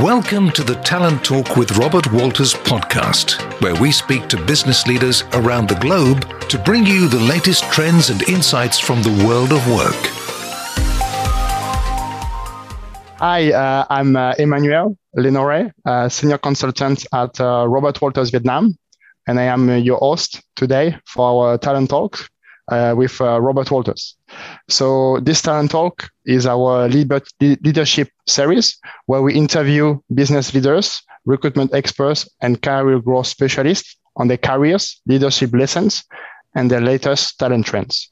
Welcome to the Talent Talk with Robert Walters podcast, where we speak to business leaders around the globe to bring you the latest trends and insights from the world of work. Hi, uh, I'm uh, Emmanuel Lenore, uh, senior consultant at uh, Robert Walters Vietnam, and I am uh, your host today for our Talent Talk uh, with Robert Walters. So this Talent Talk is our leadership series where we interview business leaders, recruitment experts, and career growth specialists on their careers, leadership lessons, and their latest talent trends.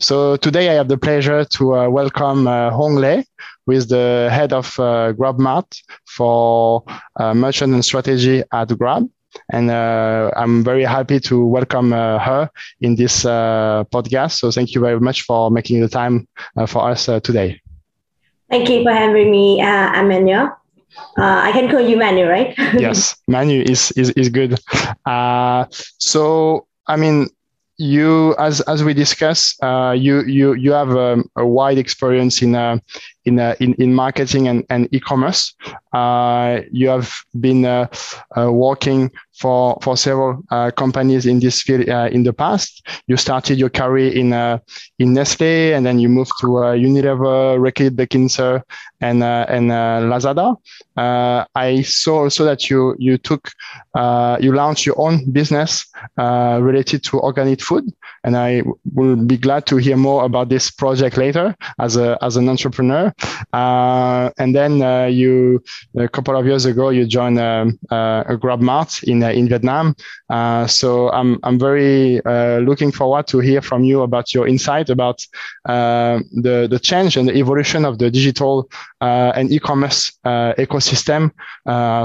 So today I have the pleasure to uh, welcome uh, Hong Lei, who is the head of uh, GrabMart for uh, merchant and strategy at Grab. And uh, I'm very happy to welcome uh, her in this uh, podcast. So thank you very much for making the time for us today. Thank you for having me, uh, Emmanuel. I can call you Manu, right? yes, Manu is is, is good. so I mean, you as as we discussed uh, you you you have um, a wide experience in uh, in, uh, in in marketing and, and e-commerce uh, you have been uh, uh, working for for several companies in this field in the past you started your career in in Nestle and then you moved to Unilever Reckitt Benckiser and and Lazada I saw also that you you took you launched your own business related to organic food and I will be glad to hear more about this project later as a as an entrepreneur. Uh, and then uh, you a couple of years ago you joined um, uh, a GrabMart in uh, in Vietnam. Uh, so I'm I'm very uh, looking forward to hear from you about your insight about the the change and the evolution of the digital and e-commerce ecosystem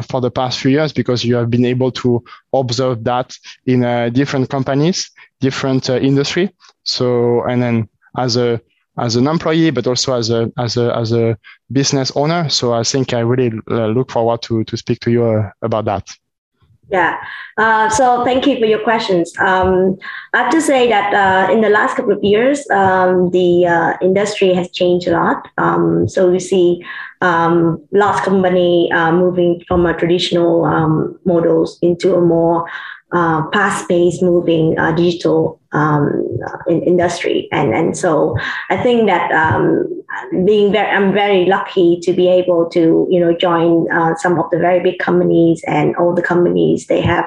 for the past few years because you have been able to observe that in different companies different uh, industry. So, and then as a as an employee, but also as a as a as a business owner. So I think I really uh, look forward to to speak to you uh, about that. Yeah. Uh, so thank you for your questions. Um, I have to say that uh, in the last couple of years, um, the uh, industry has changed a lot. Um, so we see um, lots of company uh, moving from a traditional um, models into a more uh, fast-paced moving uh, digital um, in industry and and so I think that um, being very I'm very lucky to be able to you know join uh, some of the very big companies and all the companies they have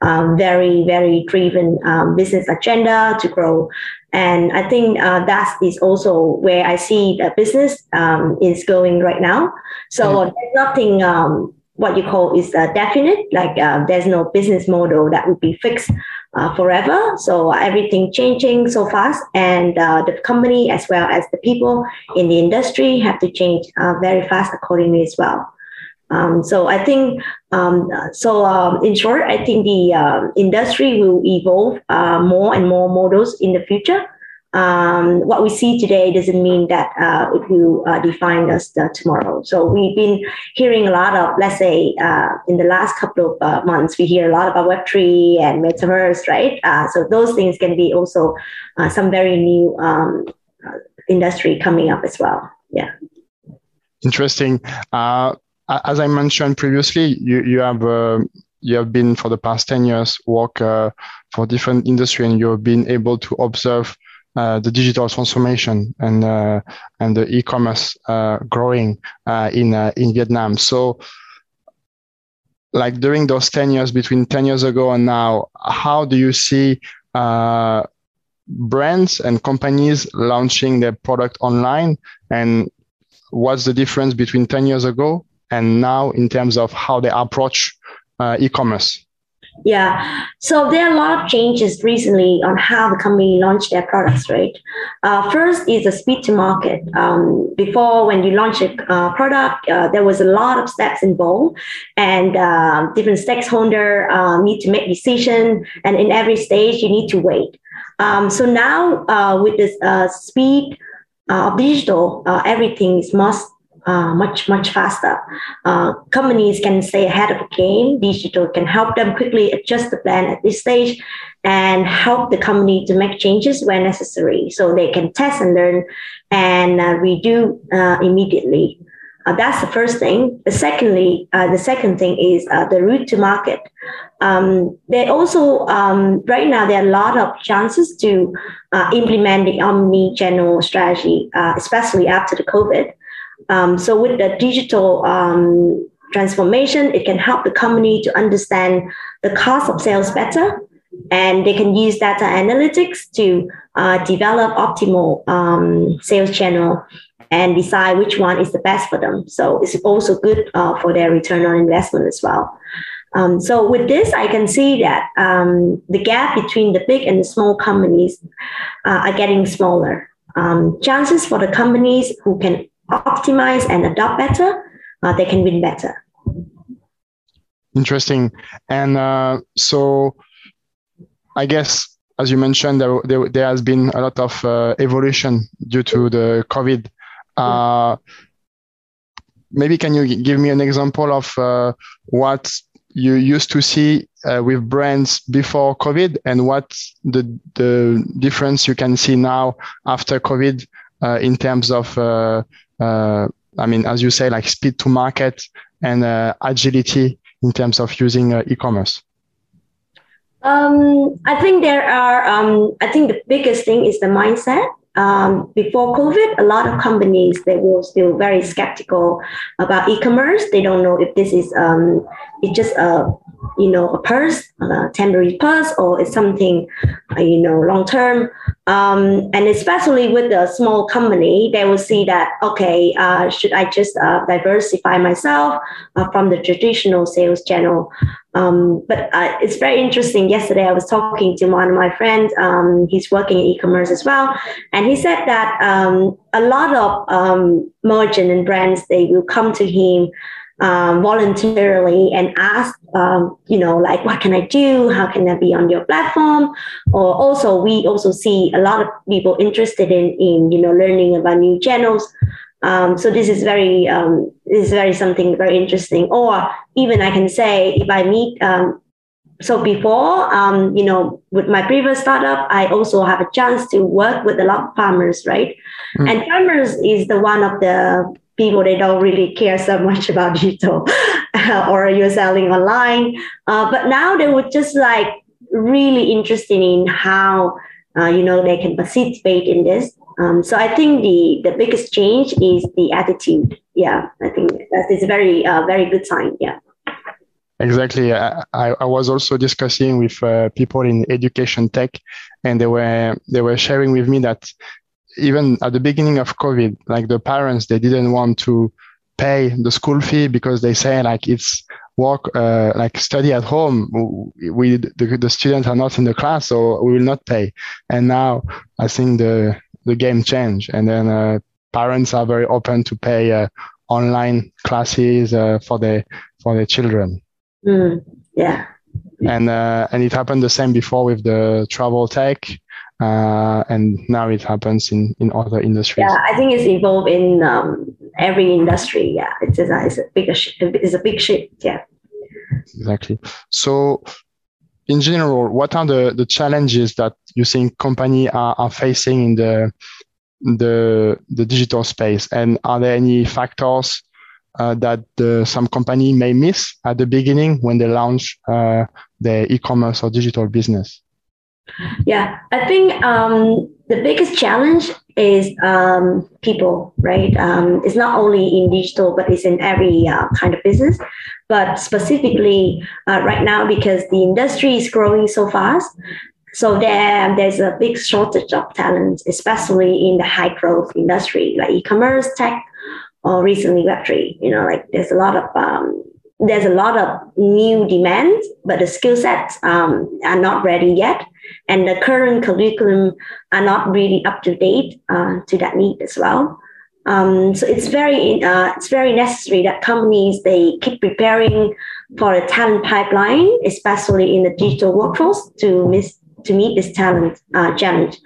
um, very very driven um, business agenda to grow. And I think uh, that is also where I see the business um, is going right now. So mm-hmm. there's nothing um, what you call is uh, definite, like uh, there's no business model that would be fixed uh, forever. So everything changing so fast, and uh, the company as well as the people in the industry have to change uh, very fast accordingly as well. Um, so I think, um, so um, in short, I think the uh, industry will evolve more and more models in the future um, what we see today doesn't mean that uh, it will uh, define us uh, tomorrow. So we've been hearing a lot of, let's say, uh, in the last couple of uh, months, we hear a lot about Web3 and Metaverse, right? Uh, so those things can be also some very new um, industry coming up as well. Yeah. Interesting. as I mentioned previously, you, you have you have been for the past 10 years work for different industry and you've been able to observe uh, the digital transformation and uh, and the e-commerce uh, growing uh, in uh, in Vietnam. So, like during those ten years, between ten years ago and now, how do you see brands and companies launching their product online, and what's the difference between ten years ago and now in terms of how they approach e-commerce? Yeah. So there are a lot of changes recently on how the company launched their products, right? Uh, first is the speed to market. Um, before, when you launch a uh, product, uh, there was a lot of steps involved, and uh, different stakeholder uh, need to make decision, and in every stage you need to wait. Um, so now uh, with this speed of digital, everything is must uh, much much faster. Uh, companies can stay ahead of the game. Digital can help them quickly adjust the plan at this stage and help the company to make changes where necessary, so they can test and learn and uh, redo uh, immediately. Uh, that's the first thing. The secondly, uh, the second thing is the route to market. Um, they also um, right now there are a lot of chances to implement the omni-channel strategy, especially after the COVID. Um, so with the digital um, transformation, it can help the company to understand the cost of sales better, and they can use data analytics to uh, develop optimal um, sales channel and decide which one is the best for them. So it's also good uh, for their return on investment as well. Um, so with this, I can see that um, the gap between the big and the small companies uh, are getting smaller. Um, chances for the companies who can optimize and adopt better, uh, they can win better. Interesting. And uh, so I guess, as you mentioned, there, there, there has been a lot of uh, evolution due to the COVID. Uh, maybe can you give me an example of uh, what you used to see uh, with brands before COVID and what the, the difference you can see now after COVID uh, in terms of, uh, I mean, as you say, like speed to market and agility in terms of using e-commerce? Um, I think there are. Um, I think the biggest thing is the mindset. Um, before COVID, a lot of companies they were still very skeptical about e-commerce. They don't know if this is um, it's just a you know a purse, a temporary purse, or it's something uh, you know long term. Um, and especially with a small company, they will see that okay, uh, should I just uh, diversify myself uh, from the traditional sales channel? Um, but uh, it's very interesting. Yesterday, I was talking to one of my friends. Um, he's working in e-commerce as well, and he said that um, a lot of um, merchant and brands they will come to him um, voluntarily and ask, um, you know, like, what can I do? How can I be on your platform? Or also, we also see a lot of people interested in, in you know, learning about new channels. Um, so this is very, um, this is very something very interesting. Or even I can say, if I meet, um, so before, um, you know, with my previous startup, I also have a chance to work with a lot of farmers, right? Mm. And farmers is the one of the people they don't really care so much about digital or you're selling online. Uh, but now they would just like really interested in how uh, you know they can participate in this. Um, so i think the the biggest change is the attitude. Yeah i think that is a very uh, very good sign. Yeah. Exactly. I, I was also discussing with uh, people in education tech, and they were they were sharing with me that even at the beginning of COVID, like the parents, they didn't want to pay the school fee because they say like it's work, uh, like study at home. We, the, the students are not in the class, so we will not pay. And now I think the, the game changed and then, uh, parents are very open to pay, uh, online classes, uh, for the, for their children. Mm, yeah. And, uh, and it happened the same before with the travel tech uh, and now it happens in in other industries. Yeah, I think it's evolved in um, every industry. Yeah, it's a, it's a big it's a big shift. Yeah, exactly. So, in general, what are the the challenges that you think company are, are facing in the the the digital space, and are there any factors? Uh, that the, some company may miss at the beginning when they launch uh, their e-commerce or digital business? Yeah, I think um, the biggest challenge is um, people, right? Um, it's not only in digital, but it's in every uh, kind of business. But specifically uh, right now, because the industry is growing so fast, so there, there's a big shortage of talent, especially in the high growth industry like e-commerce, tech, or recently Web3. You know, like there's a lot of um, there's a lot of new demands, but the skill sets um, are not ready yet and the current curriculum are not really up to date uh, to that need as well. Um, so it's very uh, it's very necessary that companies they keep preparing for a talent pipeline, especially in the digital workforce, to miss to meet this talent uh, challenge.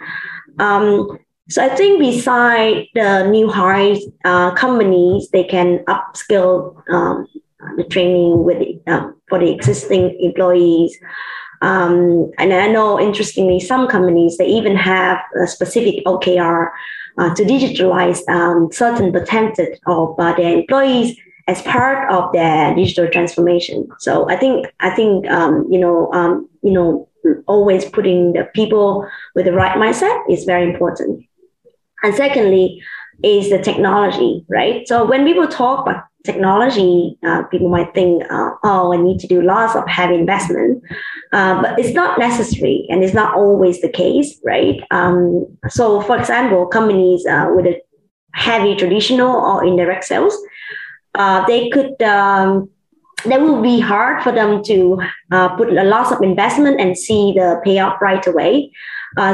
Um, so I think beside the new hires, uh, companies they can upskill um, the training with uh, for the existing employees. Um, and I know, interestingly, some companies they even have a specific OKR uh, to digitalize um, certain percentage of uh, their employees as part of their digital transformation. So I think I think um, you know um, you know always putting the people with the right mindset is very important. And secondly, is the technology, right? So when people talk about technology, uh, people might think, uh, oh, I need to do lots of heavy investment, uh, but it's not necessary and it's not always the case, right? Um, so, for example, companies uh, with a heavy traditional or indirect sales, uh, they could. Um, that will be hard for them to uh, put a lot of investment and see the payout right away.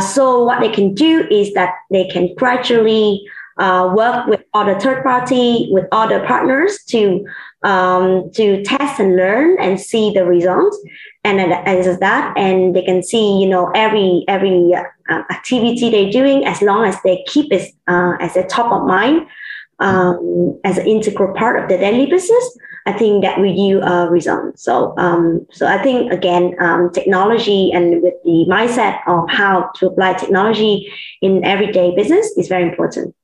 so what they can do is that they can gradually uh, work with other third party, with other partners to um, to test and learn and see the results. And as that, and they can see, you know, every every uh, activity they're doing, as long as they keep it uh, as a top of mind, um, as an integral part of the daily business. I think that will yield a result. So, um, so I think again, um, technology and with the mindset of how to apply technology in everyday business is very important.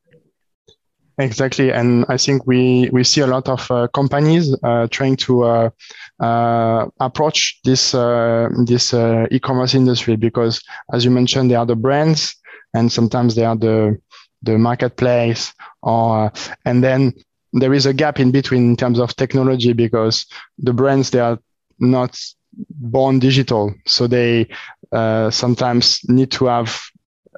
Exactly, and I think we we see a lot of uh, companies uh, trying to uh, uh approach this uh, this uh, e-commerce industry because, as you mentioned, they are the brands, and sometimes they are the the marketplace, or and then there is a gap in between in terms of technology because the brands they are not born digital, so they sometimes need to have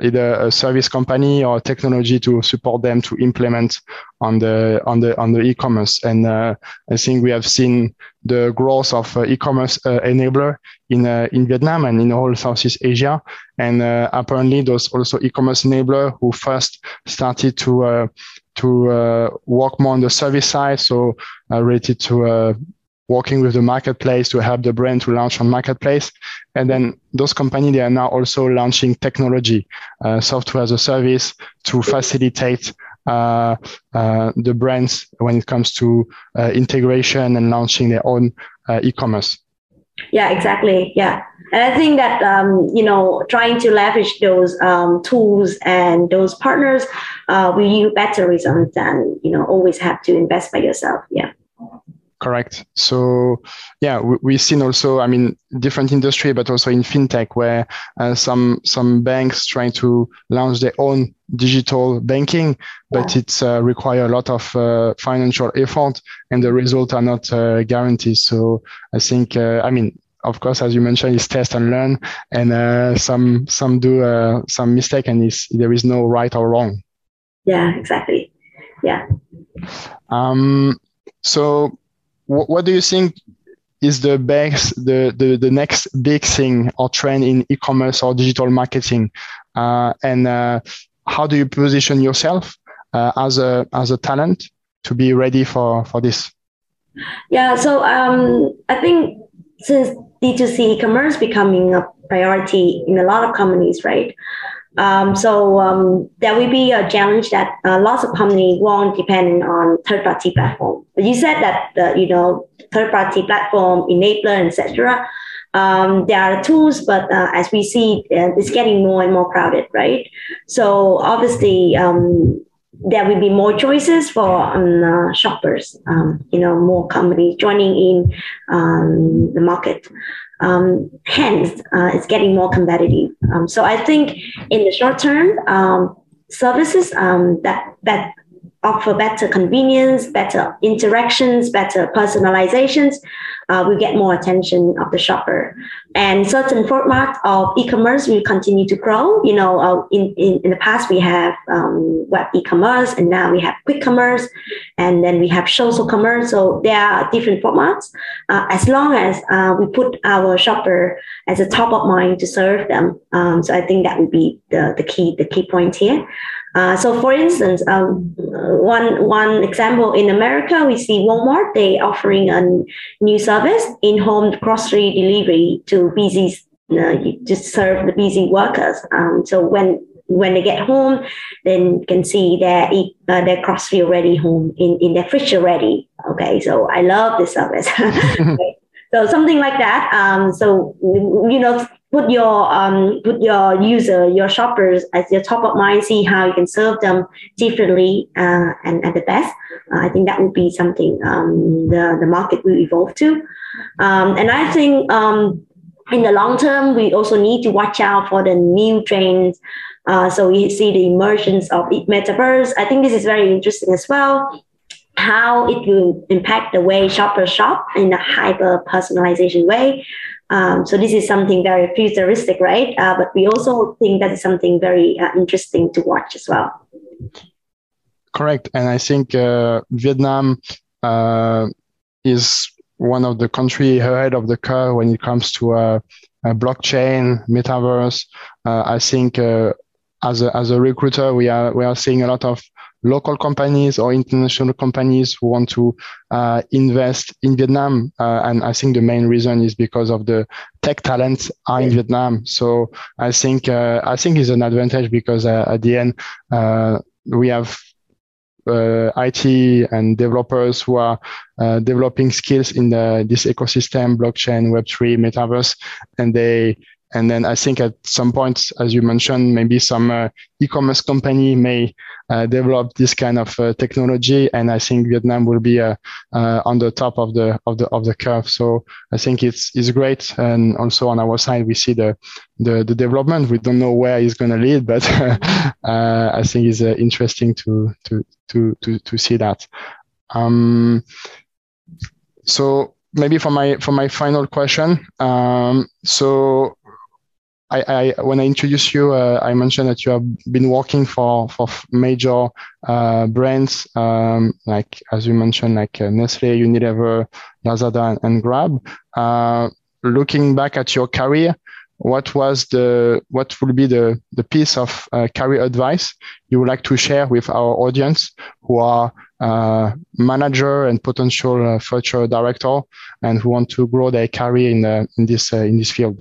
either a service company or technology to support them to implement on the on the on the e-commerce. And uh, I think we have seen the growth of uh, e-commerce uh, enabler in uh, in Vietnam and in all Southeast Asia. And uh, apparently, those also e-commerce enabler who first started to uh, to work more on the service side, so related to working with the marketplace to help the brand to launch on marketplace. And then those companies, they are now also launching technology, uh, software as a service to facilitate uh, uh, the brands when it comes to uh, integration and launching their own uh, e-commerce. Yeah, exactly. Yeah. And I think that, um, you know, trying to leverage those um, tools and those partners uh, will yield better results than, you know, always have to invest by yourself. Yeah. Correct. So, yeah, we, have seen also, I mean, different industry, but also in fintech, where uh, some some banks trying to launch their own digital banking, but yeah. it's uh, require a lot of uh, financial effort, and the results are not uh, guaranteed. So, I think, uh, I mean, of course, as you mentioned, it's test and learn, and uh, some some do some mistake, and there is no right or wrong. Yeah, exactly. Yeah. Um. So what, do you think is the best the, the the next big thing or trend in e-commerce or digital marketing? Uh, and uh, how do you position yourself uh, as a as a talent to be ready for for this? Yeah so um, i think since d2c e-commerce becoming a priority in a lot of companies right um, so um, there will be a challenge that uh, lots of companies won't depend on third-party platform. But you said that the, you know third-party platform enabler, etc. Um, there are tools, but uh, as we see, uh, it's getting more and more crowded, right? So obviously, um, there will be more choices for um, uh, shoppers. Um, you know, more companies joining in the market. Um, hence, uh, it's getting more competitive. Um, so I think in the short term, um, services um, that that offer better convenience, better interactions, better personalizations, uh, will get more attention of the shopper. And certain format of e-commerce will continue to grow. You know, uh, in, in, in the past we have um, web e-commerce, and now we have quick commerce, and then we have social commerce. So there are different formats. Uh, as long as uh, we put our shopper as a top of mind to serve them, um, so I think that would be the, the key the key point here. Uh, so, for instance, um, one one example in America, we see Walmart they offering a new service in-home grocery delivery to busy uh, to serve the busy workers. Um, so when when they get home, then you can see their uh, their grocery already home in in their fridge already. Okay, so I love this service. so something like that. Um, so you know put your um, put your user, your shoppers as your top of mind. See how you can serve them differently uh, and at the best. Uh, I think that would be something um, the the market will evolve to. Um, and I think um, in the long term, we also need to watch out for the new trends. Uh, so we see the emergence of metaverse. I think this is very interesting as well how it will impact the way shoppers shop in a hyper personalization way. Um, so this is something very futuristic, right? Uh, but we also think that is something very uh, interesting to watch as well. Correct, and I think uh, Vietnam uh, is one of the country ahead of the curve when it comes to uh, blockchain, metaverse. Uh, I think as a as a recruiter, we are we are seeing a lot of local companies or international companies who want to uh, invest in Vietnam. Uh, and I think the main reason is because of the tech talents are in Vietnam. So I think uh, I think it's an advantage because uh, at the end uh, we have uh, IT and developers who are developing skills in the, this ecosystem, blockchain, Web3, metaverse, and they and then I think at some point, as you mentioned, maybe some uh, e-commerce company may uh, develop this kind of uh, technology, and I think Vietnam will be uh, uh, on the top of the of the of the curve. So I think it's it's great, and also on our side we see the the, the development. We don't know where it's going to lead, but uh, I think it's interesting to to to to to see that. Um, so maybe for my for my final question um, so I, I, when I introduced you, uh, I mentioned that you have been working for for major uh, brands um, like, as you mentioned, like uh, Nestle, Unilever, Lazada, and, Grab. Uh, looking back at your career, what was the what would be the the piece of uh, career advice you would like to share with our audience who are uh, manager and potential future director and who want to grow their career in in this in this field?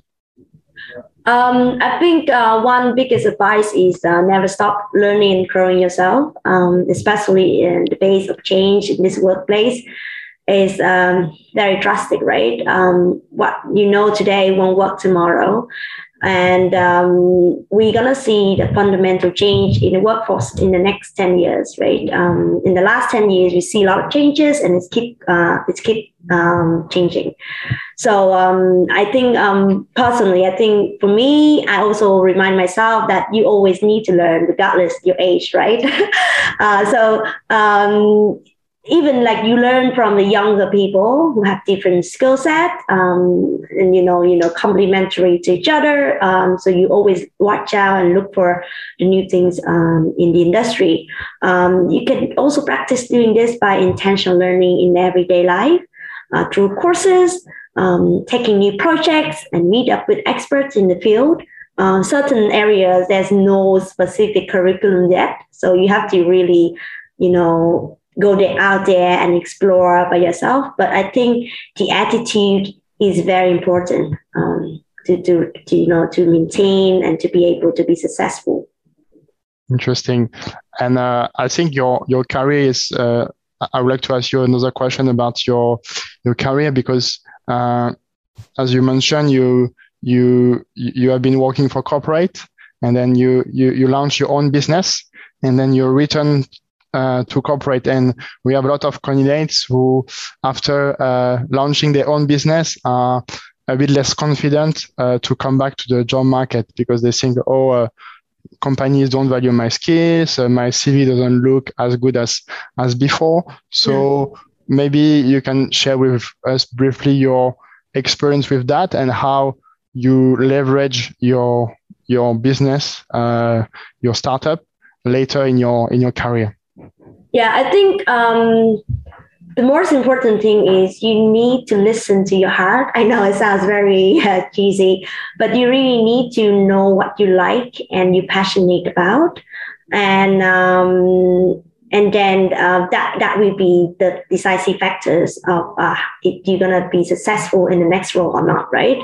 Um, I think uh, one biggest advice is uh, never stop learning and growing yourself, um, especially in the pace of change in this workplace. Is um, very drastic, right? Um, what you know today won't work tomorrow. And um, we're gonna see the fundamental change in the workforce in the next 10 years right? Um, in the last 10 years we see a lot of changes and it's keep uh, it's keep changing so um, i think um, personally i think for me i also remind myself that you always need to learn regardless your age right? Uh, so um, even like you learn from the younger people who have different skill set um, and you know you know complementary to each other um, so you always watch out and look for the new things um, in the industry. Um, you can also practice doing this by intentional learning in everyday life uh, through courses um, taking new projects and meet up with experts in the field uh, certain areas there's no specific curriculum yet so you have to really you know go there, out there and explore by yourself. But I think the attitude is very important um, to, to, to, you know, to maintain and to be able to be successful. Interesting. And uh, I think your, your career is, uh, I would like to ask you another question about your, your career because uh, as you mentioned, you, you, you have been working for corporate and then you, you, you launch your own business and then you return uh, to corporate. And we have a lot of candidates who, after uh, launching their own business, are a bit less confident uh, to come back to the job market because they think, oh, uh, companies don't value my skills, uh, my CV doesn't look as good as as before. So yeah. Maybe you can share with us briefly your experience with that and how you leverage your your business, uh, your startup later in your in your career. Yeah, I think um, the most important thing is you need to listen to your heart. I know it sounds very uh, cheesy, but you really need to know what you like and you're passionate about. And um, and then uh, that that will be the decisive factors of uh, if you're gonna be successful in the next role or not, right?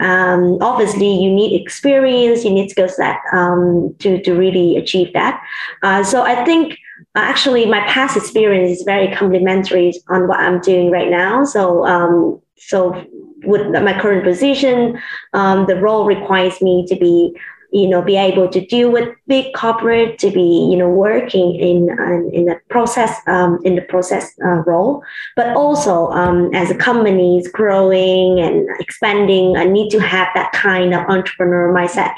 Um, obviously, you need experience, you need skill set um, to to really achieve that. Uh, so I think actually my past experience is very complementary on what I'm doing right now. So um, so with my current position, um, the role requires me to be you know be able to deal with big corporate to be you know working in in, in the process um, in the process uh, role but also um, as a company is growing and expanding i need to have that kind of entrepreneur mindset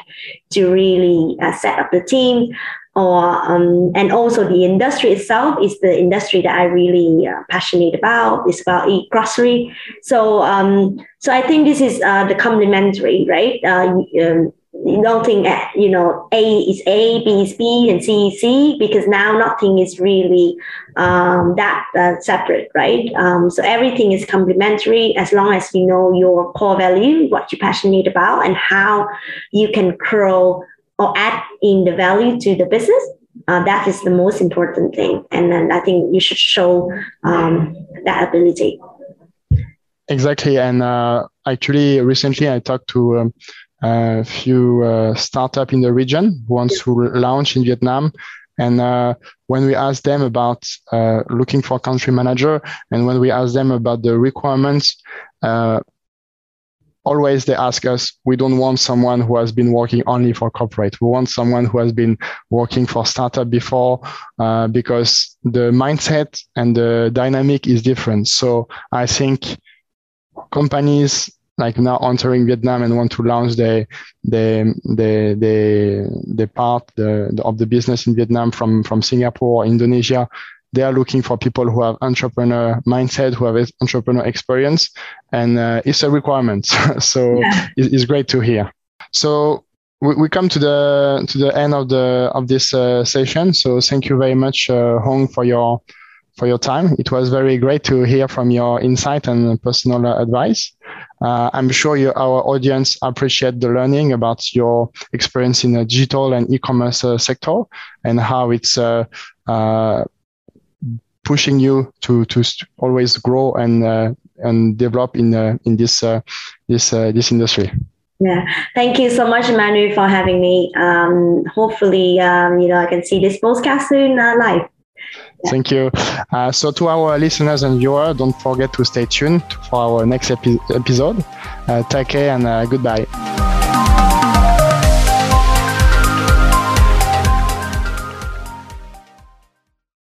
to really uh, set up the team or um, and also the industry itself is the industry that I really uh, passionate about. It's about e-grocery. So um, so I think this is uh, the complementary, right? Uh, um, nothing you know a is a b is b and c is c because now nothing is really um, that uh, separate right? Um, so everything is complementary as long as you know your core value what you're passionate about and how you can grow or add in the value to the business. Uh, that is the most important thing. And then i think you should show um, that ability. Exactly. And uh, actually recently i talked to um, a few uh, startup in the region who wants to launch in Vietnam. And uh, when we ask them about uh, looking for country manager, and when we ask them about the requirements, uh, always they ask us, we don't want someone who has been working only for corporate. We want someone who has been working for startup before, uh, because the mindset and the dynamic is different. So I think companies like now entering Vietnam and want to launch the the the the, the part the, the, of the business in Vietnam from from Singapore or Indonesia, they are looking for people who have entrepreneur mindset, who have entrepreneur experience, and uh, it's a requirement. so yeah. it's, great to hear. So we, we come to the to the end of the of this uh, session. So thank you very much, uh, Hong, for your for your time. It was very great to hear from your insight and personal advice. Uh, I'm sure you, our audience appreciate the learning about your experience in the digital and e-commerce uh, sector and how it's uh, uh pushing you to to always grow and uh, and develop in in this this this industry. Yeah, thank you so much, Manu, for having me. Um, hopefully, um, you know, I can see this podcast soon live. Thank you. Uh, so, to our listeners and viewers, don't forget to stay tuned for our next epi- episode. Uh, take care and uh, goodbye.